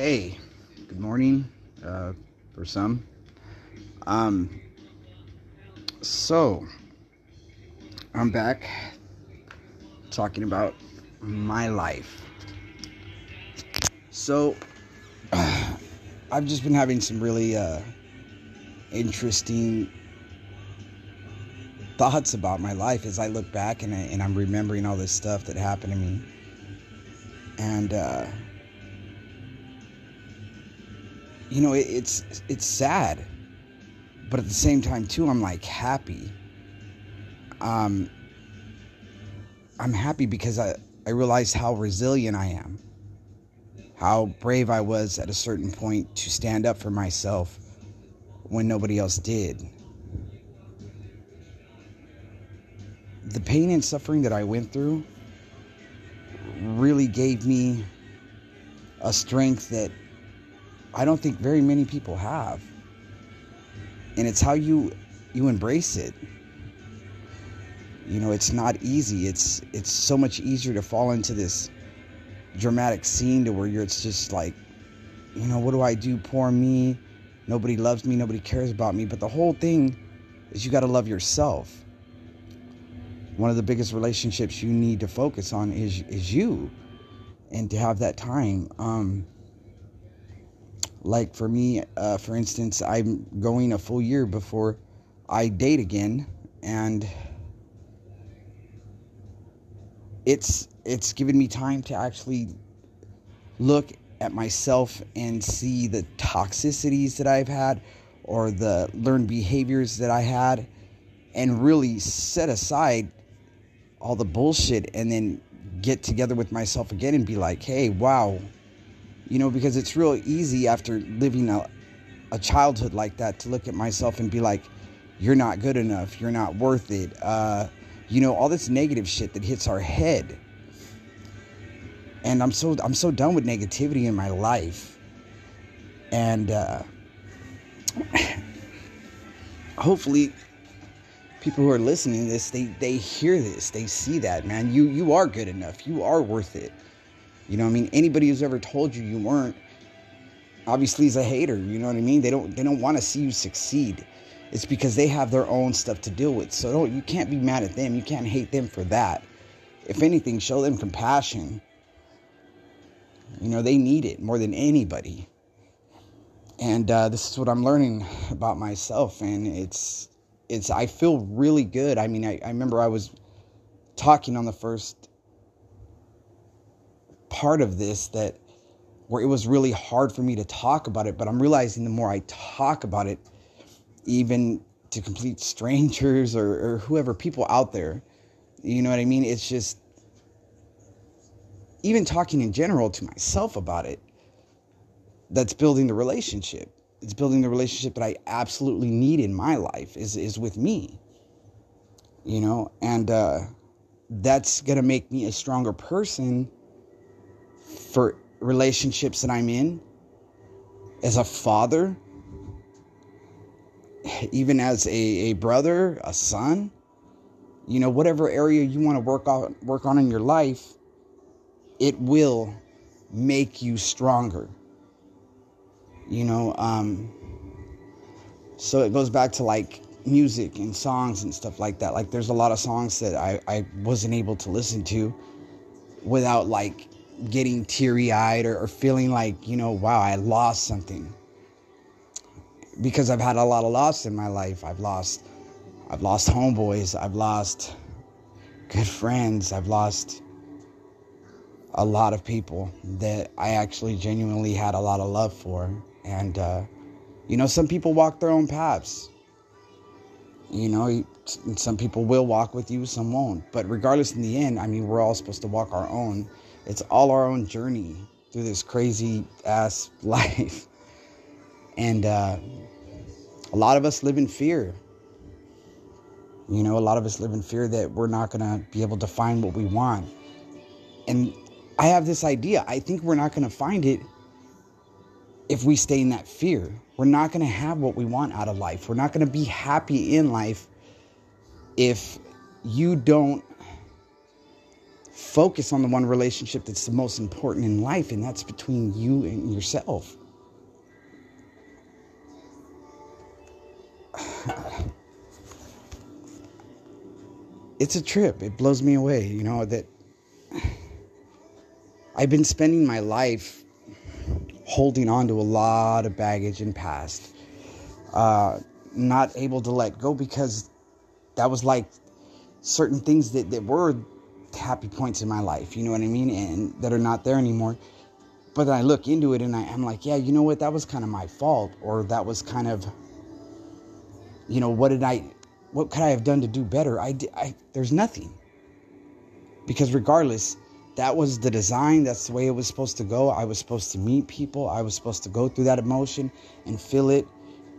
Hey, good morning uh, for some. Um, so, I'm back talking about my life. So, I've just been having some really uh, interesting thoughts about my life as I look back and, I, and I'm remembering all this stuff that happened to me. And, uh, you know, it, it's it's sad, but at the same time too, I'm like happy. Um, I'm happy because I I realized how resilient I am, how brave I was at a certain point to stand up for myself when nobody else did. The pain and suffering that I went through really gave me a strength that I don't think very many people have. And it's how you you embrace it. You know, it's not easy. It's it's so much easier to fall into this dramatic scene to where you're it's just like, you know, what do I do? Poor me. Nobody loves me, nobody cares about me. But the whole thing is you got to love yourself. One of the biggest relationships you need to focus on is is you and to have that time. Um, like for me, uh, for instance, I'm going a full year before I date again, and it's it's given me time to actually look at myself and see the toxicities that I've had or the learned behaviors that I had and really set aside all the bullshit and then get together with myself again and be like, hey, wow, you know, because it's real easy after living a, a childhood like that to look at myself and be like, you're not good enough, you're not worth it. Uh, you know, all this negative shit that hits our head. And I'm so I'm so done with negativity in my life. And uh, hopefully people who are listening to this, they, they hear this, they see that, man. You you are good enough. You are worth it. You know I mean? Anybody who's ever told you you weren't obviously is a hater, you know what I mean? They don't they don't want to see you succeed. It's because they have their own stuff to deal with. So don't you can't be mad at them. You can't hate them for that. If anything, show them compassion. You know, they need it more than anybody. And uh, this is what I'm learning about myself, and it's it's I feel really good. I mean, I, I remember I was talking on the first part of this that where it was really hard for me to talk about it, but I'm realizing the more I talk about it, even to complete strangers or, or whoever, people out there, you know what I mean? It's just, even talking in general to myself about it, that's building the relationship. It's building the relationship that I absolutely need in my life is, is with me, you know, and uh, that's to make me a stronger person for relationships that I'm in, as a father, even as a, a brother, a son, you know, whatever area you want to work on work on in your life, it will make you stronger. You know, um, so it goes back to like music and songs and stuff like that. Like there's a lot of songs that I, I wasn't able to listen to without like getting teary eyed or, or feeling like, you know, wow, I lost something. Because I've had a lot of loss in my life. I've lost I've lost homeboys, I've lost good friends, I've lost a lot of people that I actually genuinely had a lot of love for. And, uh, you know, some people walk their own paths. You know, some people will walk with you, some won't. But regardless, in the end, I mean, we're all supposed to walk our own it's all our own journey through this crazy ass life. And uh, a lot of us live in fear. You know, a lot of us live in fear that we're not going to be able to find what we want. And I have this idea. I think we're not going to find it if we stay in that fear. We're not going to have what we want out of life. We're not going to be happy in life if you don't focus on the one relationship that's the most important in life, and that's between you and yourself. It's a trip. It blows me away, you know, that I've been spending my life holding on to a lot of baggage and past. Uh, not able to let go because that was like certain things that, that were happy points in my life, you know what I mean? And that are not there anymore. But then I look into it and I, I'm like, yeah, you know what? That was kind of my fault. Or that was kind of, you know, what did I, what could I have done to do better? I, I there's nothing. Because regardless, that was the design. That's the way it was supposed to go. I was supposed to meet people. I was supposed to go through that emotion and feel it.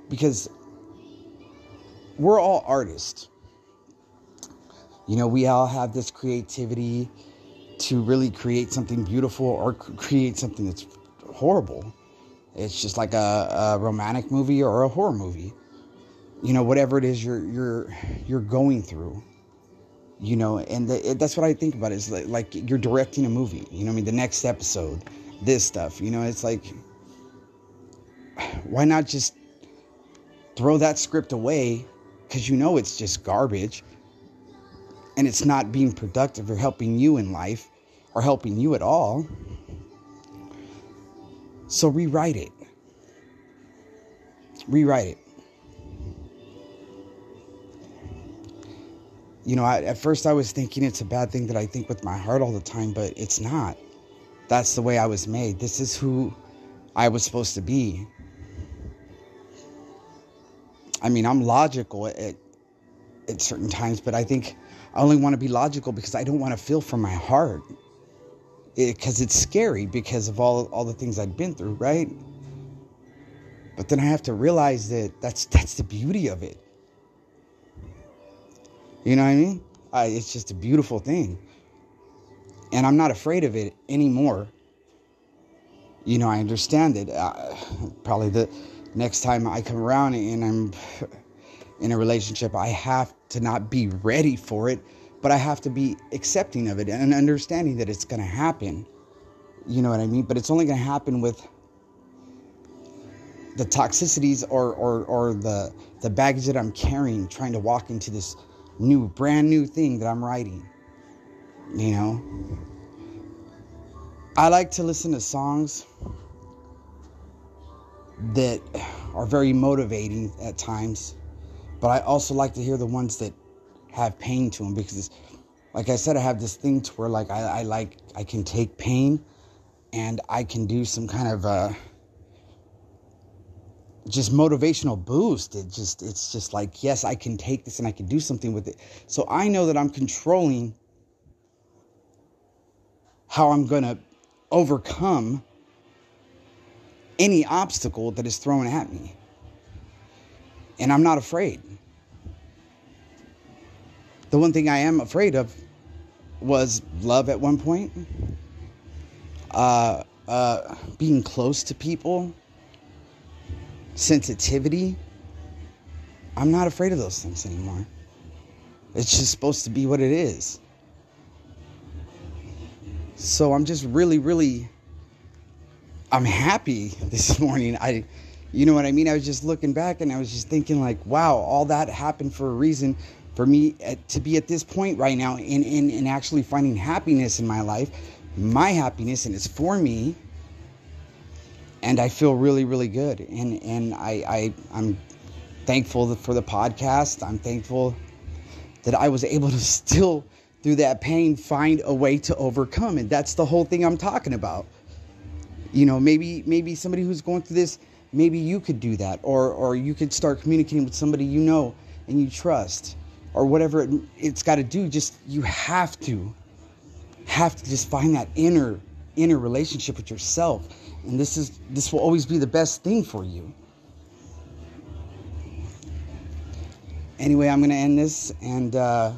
Because we're all artists. You know, we all have this creativity to really create something beautiful or create something that's horrible. It's just like a, a romantic movie or a horror movie. You know, whatever it is you're you're you're going through. You know, and the, that's what I think about. Is like, like you're directing a movie. You know, I mean, the next episode, this stuff. You know, it's like, why not just throw that script away because you know it's just garbage and it's not being productive or helping you in life or helping you at all. So rewrite it. Rewrite it. You know, I, at first I was thinking it's a bad thing that I think with my heart all the time, but it's not. That's the way I was made. This is who I was supposed to be. I mean, I'm logical at, at certain times, but I think I only want to be logical because I don't want to feel from my heart. Because it, it's scary because of all, all the things I've been through, right? But then I have to realize that that's, that's the beauty of it. You know what I mean? I, it's just a beautiful thing. And I'm not afraid of it anymore. You know, I understand it. Uh, probably the next time I come around and I'm in a relationship, I have to not be ready for it, but I have to be accepting of it and understanding that it's going to happen. You know what I mean? But it's only going to happen with the toxicities or, or, or the, the baggage that I'm carrying, trying to walk into this new, brand new thing that I'm writing. You know? I like to listen to songs that are very motivating at times but I also like to hear the ones that have pain to them because, like I said, I have this thing to where like I, I like I can take pain, and I can do some kind of uh, just motivational boost. It just it's just like yes, I can take this and I can do something with it. So I know that I'm controlling how I'm gonna overcome any obstacle that is thrown at me. And I'm not afraid. The one thing I am afraid of was love at one point, uh, uh, being close to people, sensitivity. I'm not afraid of those things anymore. It's just supposed to be what it is. So I'm just really, really, I'm happy this morning. I you know what I mean? I was just looking back and I was just thinking, like, wow, all that happened for a reason for me to be at this point right now in, in, in actually finding happiness in my life, my happiness, and it's for me. And I feel really, really good. And, and I, I, I'm thankful for the podcast. I'm thankful that I was able to still, through that pain, find a way to overcome. And that's the whole thing I'm talking about. You know, maybe, maybe somebody who's going through this maybe you could do that or or you could start communicating with somebody you know and you trust or whatever it, it's got to do just you have to have to just find that inner inner relationship with yourself and this is this will always be the best thing for you. Anyway i'm to end this and uh,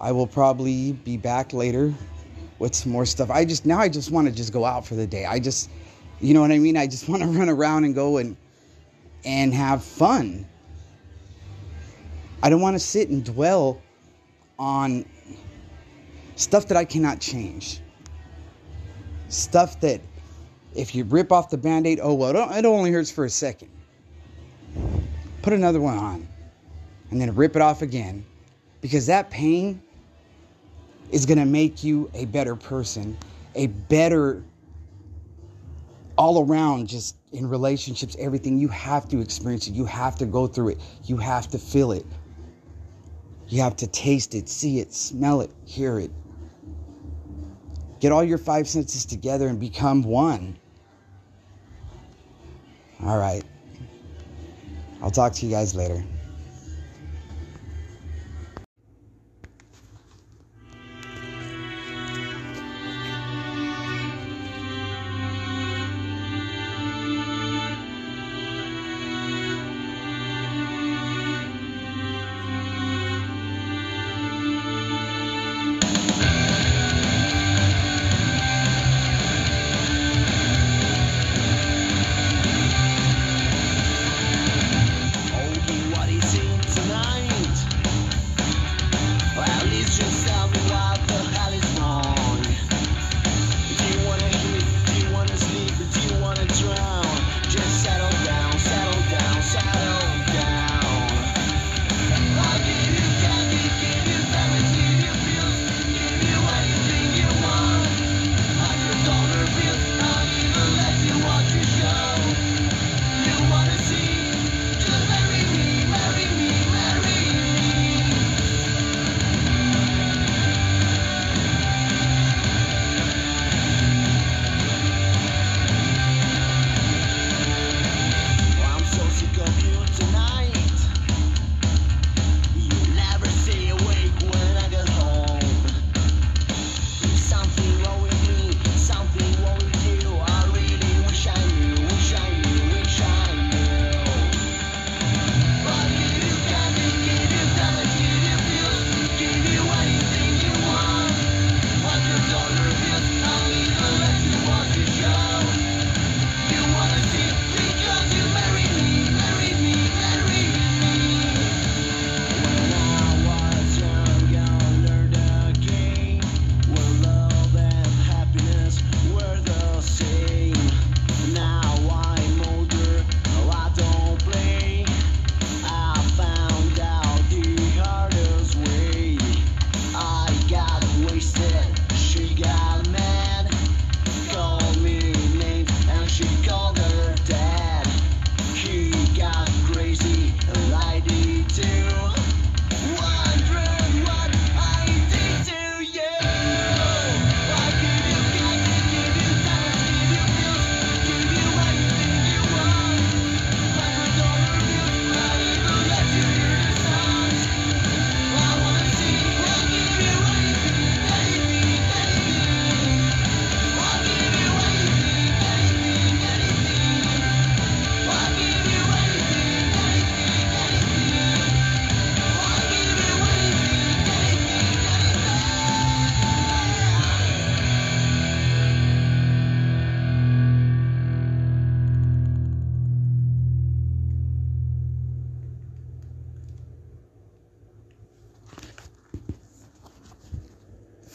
i will probably be back later with some more stuff. I just now i just want to just go out for the day. I just you know what I mean? I just want to run around and go and and have fun. I don't want to sit and dwell on Stuff that I cannot change. Stuff that if you rip off the band aid, oh well, it only hurts for a second. Put another one on and then rip it off again because that pain is going to make you a better person, a better all around, just in relationships, everything. You have to experience it. You have to go through it. You have to feel it. You have to taste it, see it, smell it, hear it. Get all your five senses together and become one. All right. I'll talk to you guys later.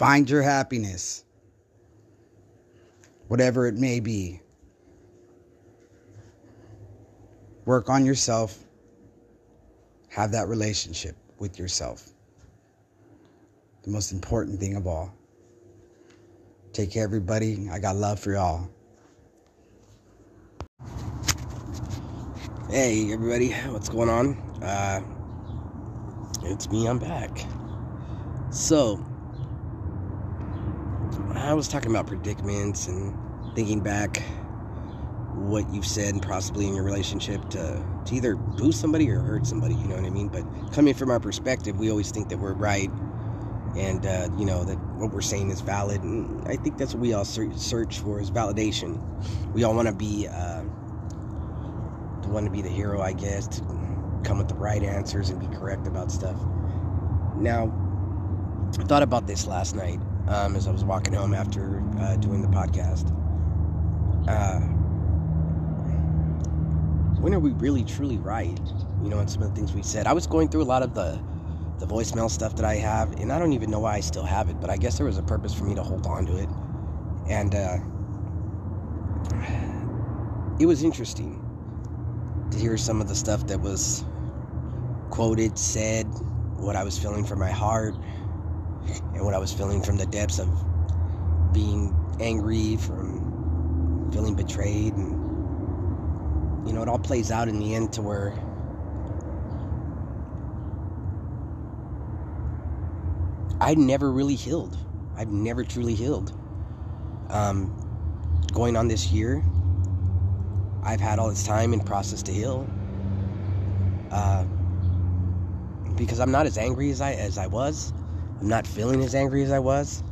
Find your happiness, whatever it may be. Work on yourself. Have that relationship with yourself. The most important thing of all. Take care, everybody. I got love for y'all. Hey, everybody. What's going on? Uh, it's me. I'm back. So, I was talking about predicaments and thinking back what you've said possibly in your relationship to, to either boost somebody or hurt somebody, you know what I mean? But coming from our perspective, we always think that we're right and, uh, you know, that what we're saying is valid. And I think that's what we all search for is validation. We all want to be, uh, want to be the hero, I guess, to come with the right answers and be correct about stuff. Now, I thought about this last night um, as I was walking home after uh, doing the podcast. Uh, when are we really truly right? You know, and some of the things we said. I was going through a lot of the the voicemail stuff that I have, and I don't even know why I still have it, but I guess there was a purpose for me to hold on to it. And uh, it was interesting to hear some of the stuff that was quoted, said, what I was feeling from my heart, what I was feeling from the depths of being angry, from feeling betrayed, and you know, it all plays out in the end to where I never really healed. I've never truly healed. Um, going on this year, I've had all this time and process to heal. Uh, because I'm not as angry as I as I was. I'm not feeling as angry as I was.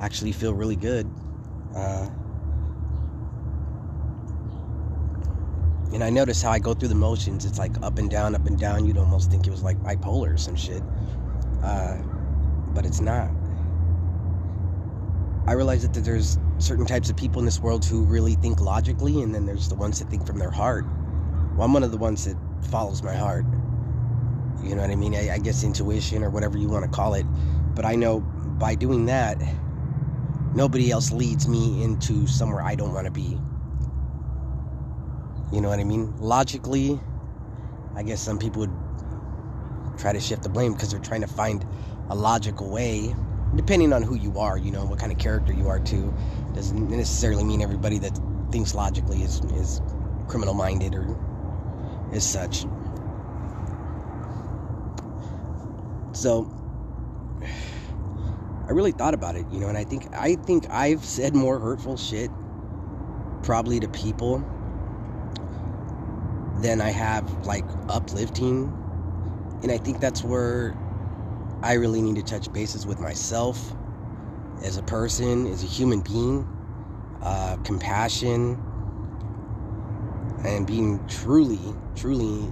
I actually feel really good. Uh, and I notice how I go through the motions. It's like up and down, up and down. You'd almost think it was like bipolar or some shit. Uh, but it's not. I realize that there's certain types of people in this world who really think logically, and then there's the ones that think from their heart. Well, I'm one of the ones that follows my heart. You know what I mean? I, I guess intuition or whatever you want to call it. But I know by doing that, nobody else leads me into somewhere I don't want to be. You know what I mean? Logically, I guess some people would try to shift the blame because they're trying to find a logical way, depending on who you are, you know, what kind of character you are too. Doesn't necessarily mean everybody that thinks logically is, is criminal minded or is such. So I really thought about it, you know, and I think I think I've said more hurtful shit probably to people than I have like uplifting. And I think that's where I really need to touch bases with myself as a person, as a human being, uh, compassion, and being truly, truly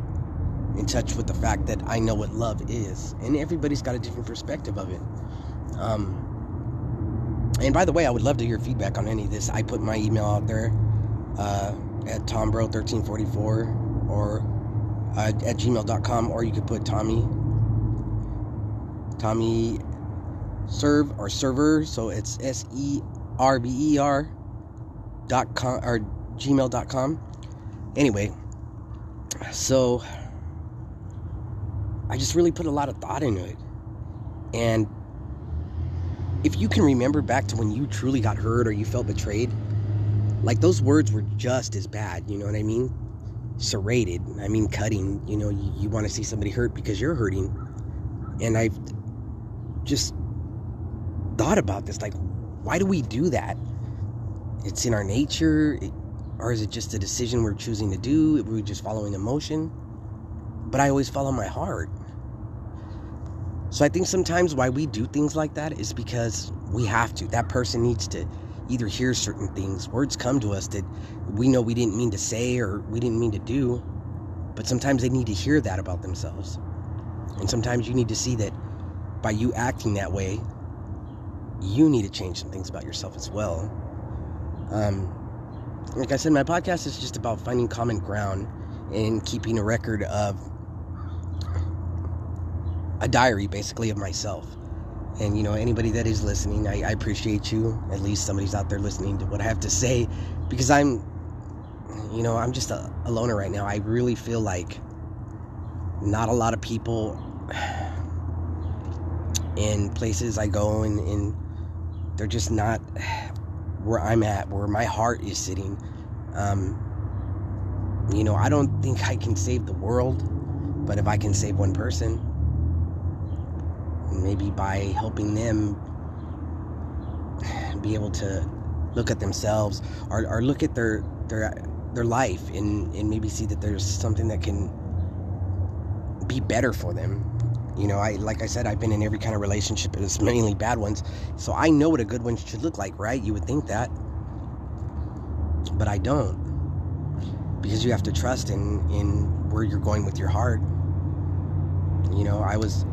in touch with the fact that I know what love is. And everybody's got a different perspective of it. Um, and by the way, I would love to hear feedback on any of this. I put my email out there uh, at tombro1344 or uh, at gmail.com, or you could put Tommy Tommy serve or server. So it's S E R B E R dot com or gmail.com. Anyway, so I just really put a lot of thought into it. And if you can remember back to when you truly got hurt or you felt betrayed, like those words were just as bad, you know what I mean? Serrated, I mean cutting, you know, you, you want to see somebody hurt because you're hurting. And I've just thought about this like, why do we do that? It's in our nature, or is it just a decision we're choosing to do? Are we just following emotion? But I always follow my heart. So I think sometimes why we do things like that is because we have to. That person needs to either hear certain things. Words come to us that we know we didn't mean to say or we didn't mean to do, but sometimes they need to hear that about themselves. And sometimes you need to see that by you acting that way, you need to change some things about yourself as well. Um, like I said, my podcast is just about finding common ground and keeping a record of a diary, basically, of myself. And you know, anybody that is listening, I, I appreciate you. At least somebody's out there listening to what I have to say, because I'm, you know, I'm just a, a loner right now. I really feel like not a lot of people in places I go and, and they're just not where I'm at, where my heart is sitting. Um, you know, I don't think I can save the world, but if I can save one person, maybe by helping them be able to look at themselves or, or look at their their their life and, and maybe see that there's something that can be better for them you know, I like I said, I've been in every kind of relationship. It's mainly bad ones, so I know what a good one should look like, right? You would think that, but I don't, because you have to trust in in where you're going with your heart. You know, I was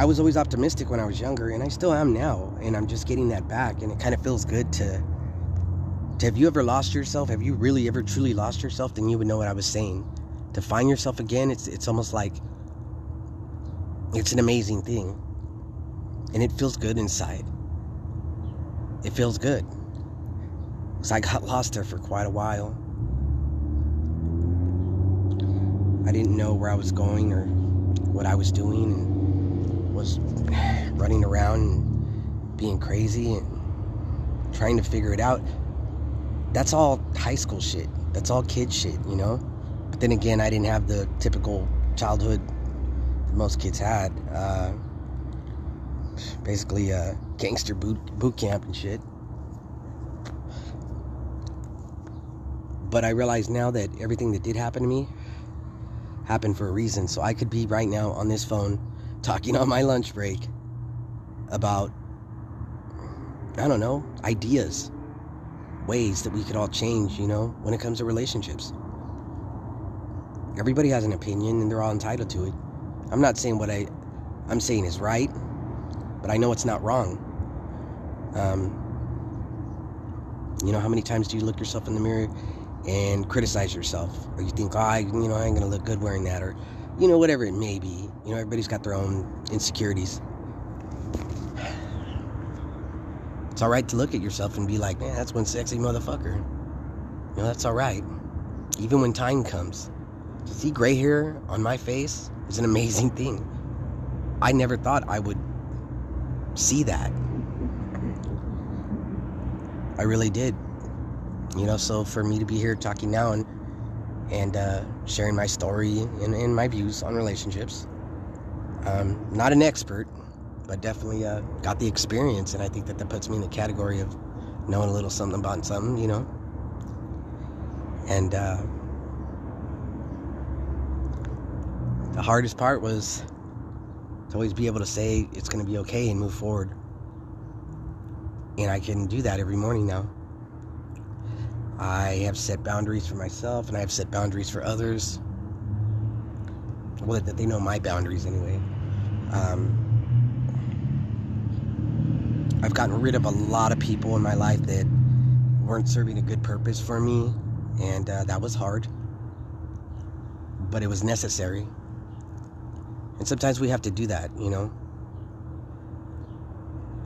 I was always optimistic when I was younger, and I still am now, and I'm just getting that back, and it kind of feels good to. to have you ever lost yourself? Have you really ever truly lost yourself? Then you would know what I was saying. To find yourself again, it's it's almost like it's an amazing thing. And it feels good inside. It feels good. Because I got lost there for quite a while. I didn't know where I was going or what I was doing was running around and being crazy and trying to figure it out. That's all high school shit. That's all kid shit, you know? But then again, I didn't have the typical childhood that most kids had. Uh, basically, uh, gangster boot, boot camp and shit. But I realize now that everything that did happen to me happened for a reason. So I could be right now on this phone talking on my lunch break about, I don't know, ideas, ways that we could all change, you know, when it comes to relationships. Everybody has an opinion and they're all entitled to it. I'm not saying what I, I'm saying is right, but I know it's not wrong. Um, you know, how many times do you look yourself in the mirror and criticize yourself, or you think, oh, I, you know, I ain't gonna look good wearing that, or, you know, whatever it may be. You know, everybody's got their own insecurities. It's all right to look at yourself and be like, man, that's one sexy motherfucker. You know, that's all right. Even when time comes. To see gray hair on my face is an amazing thing. I never thought I would see that. I really did. You know, so for me to be here talking now and and uh, sharing my story and, and, my views on relationships. Um, not an expert, but definitely uh, got the experience, and I think that that puts me in the category of knowing a little something about something, you know. And uh, the hardest part was to always be able to say it's going to be okay and move forward. And I can do that every morning now. I have set boundaries for myself and I have set boundaries for others. That they know my boundaries anyway. Um, I've gotten rid of a lot of people in my life that weren't serving a good purpose for me, and uh, that was hard. But it was necessary. And sometimes we have to do that, you know.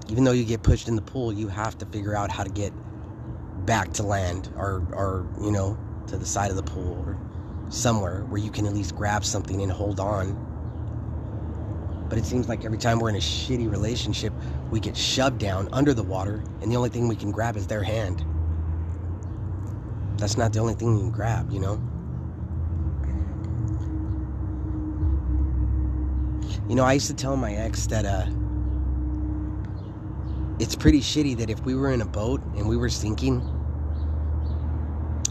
Even though you get pushed in the pool, you have to figure out how to get back to land or, or you know, to the side of the pool or somewhere where you can at least grab something and hold on. But it seems like every time we're in a shitty relationship, we get shoved down under the water, and the only thing we can grab is their hand. That's not the only thing you can grab, you know? You know, I used to tell my ex that, uh, it's pretty shitty that if we were in a boat and we were sinking,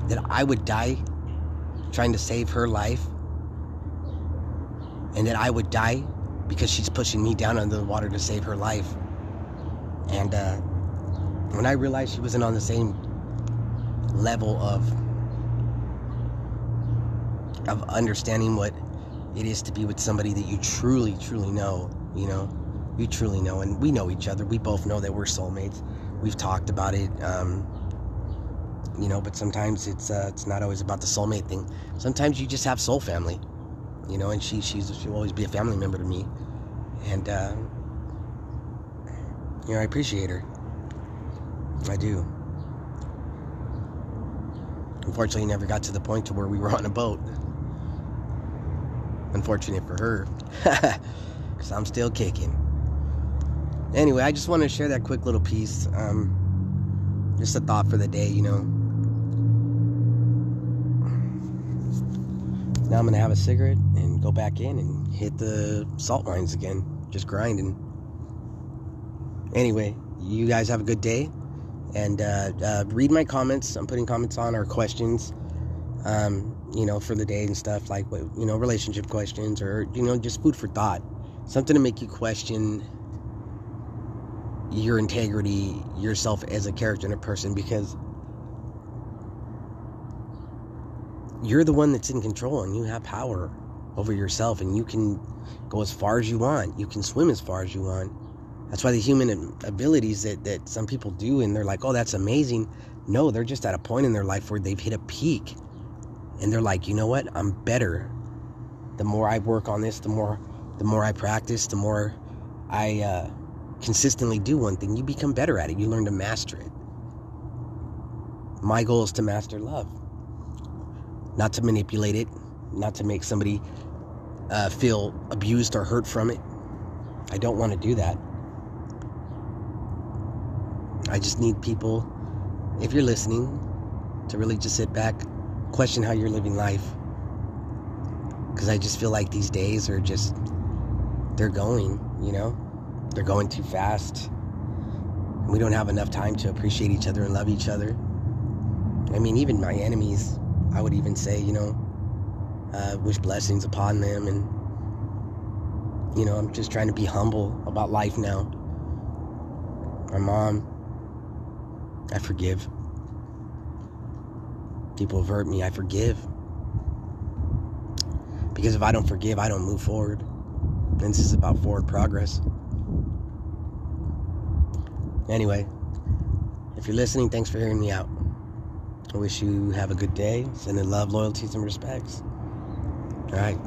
that I would die trying to save her life, and that I would die because she's pushing me down under the water to save her life. And uh, when I realized she wasn't on the same level of of understanding what it is to be with somebody that you truly, truly know, you know, you truly know, and we know each other. We both know that we're soulmates. We've talked about it. Um, you know, but sometimes it's uh, it's not always about the soulmate thing. Sometimes you just have soul family, you know, and she she's she'll always be a family member to me, and uh, you know I appreciate her. I do. Unfortunately, never got to the point to where we were on a boat. Unfortunate for her, because I'm still kicking. Anyway, I just wanted to share that quick little piece. Um, just a thought for the day, you know. Now I'm gonna have a cigarette and go back in and hit the salt mines again, just grinding. Anyway, you guys have a good day, and uh, uh, read my comments. I'm putting comments on or questions, um, you know, for the day and stuff like you know relationship questions or you know just food for thought, something to make you question your integrity, yourself as a character and a person because you're the one that's in control and you have power over yourself and you can go as far as you want. You can swim as far as you want. That's why the human abilities that, that some people do and they're like, oh, that's amazing. No, they're just at a point in their life where they've hit a peak. And they're like, you know what? I'm better. The more I work on this, the more the more I practice, the more I uh, consistently do one thing, you become better at it. You learn to master it. My goal is to master love, not to manipulate it, not to make somebody uh, feel abused or hurt from it. I don't want to do that. I just need people, if you're listening, to really just sit back, question how you're living life. Because I just feel like these days are just, they're going, you know? They're going too fast. We don't have enough time to appreciate each other and love each other. I mean, even my enemies, I would even say, you know, uh, wish blessings upon them. And, you know, I'm just trying to be humble about life now. My mom, I forgive. People have hurt me, I forgive. Because if I don't forgive, I don't move forward. And this is about forward progress. Anyway, if you're listening, thanks for hearing me out. I wish you have a good day. Sending love, loyalties, and respects. All right.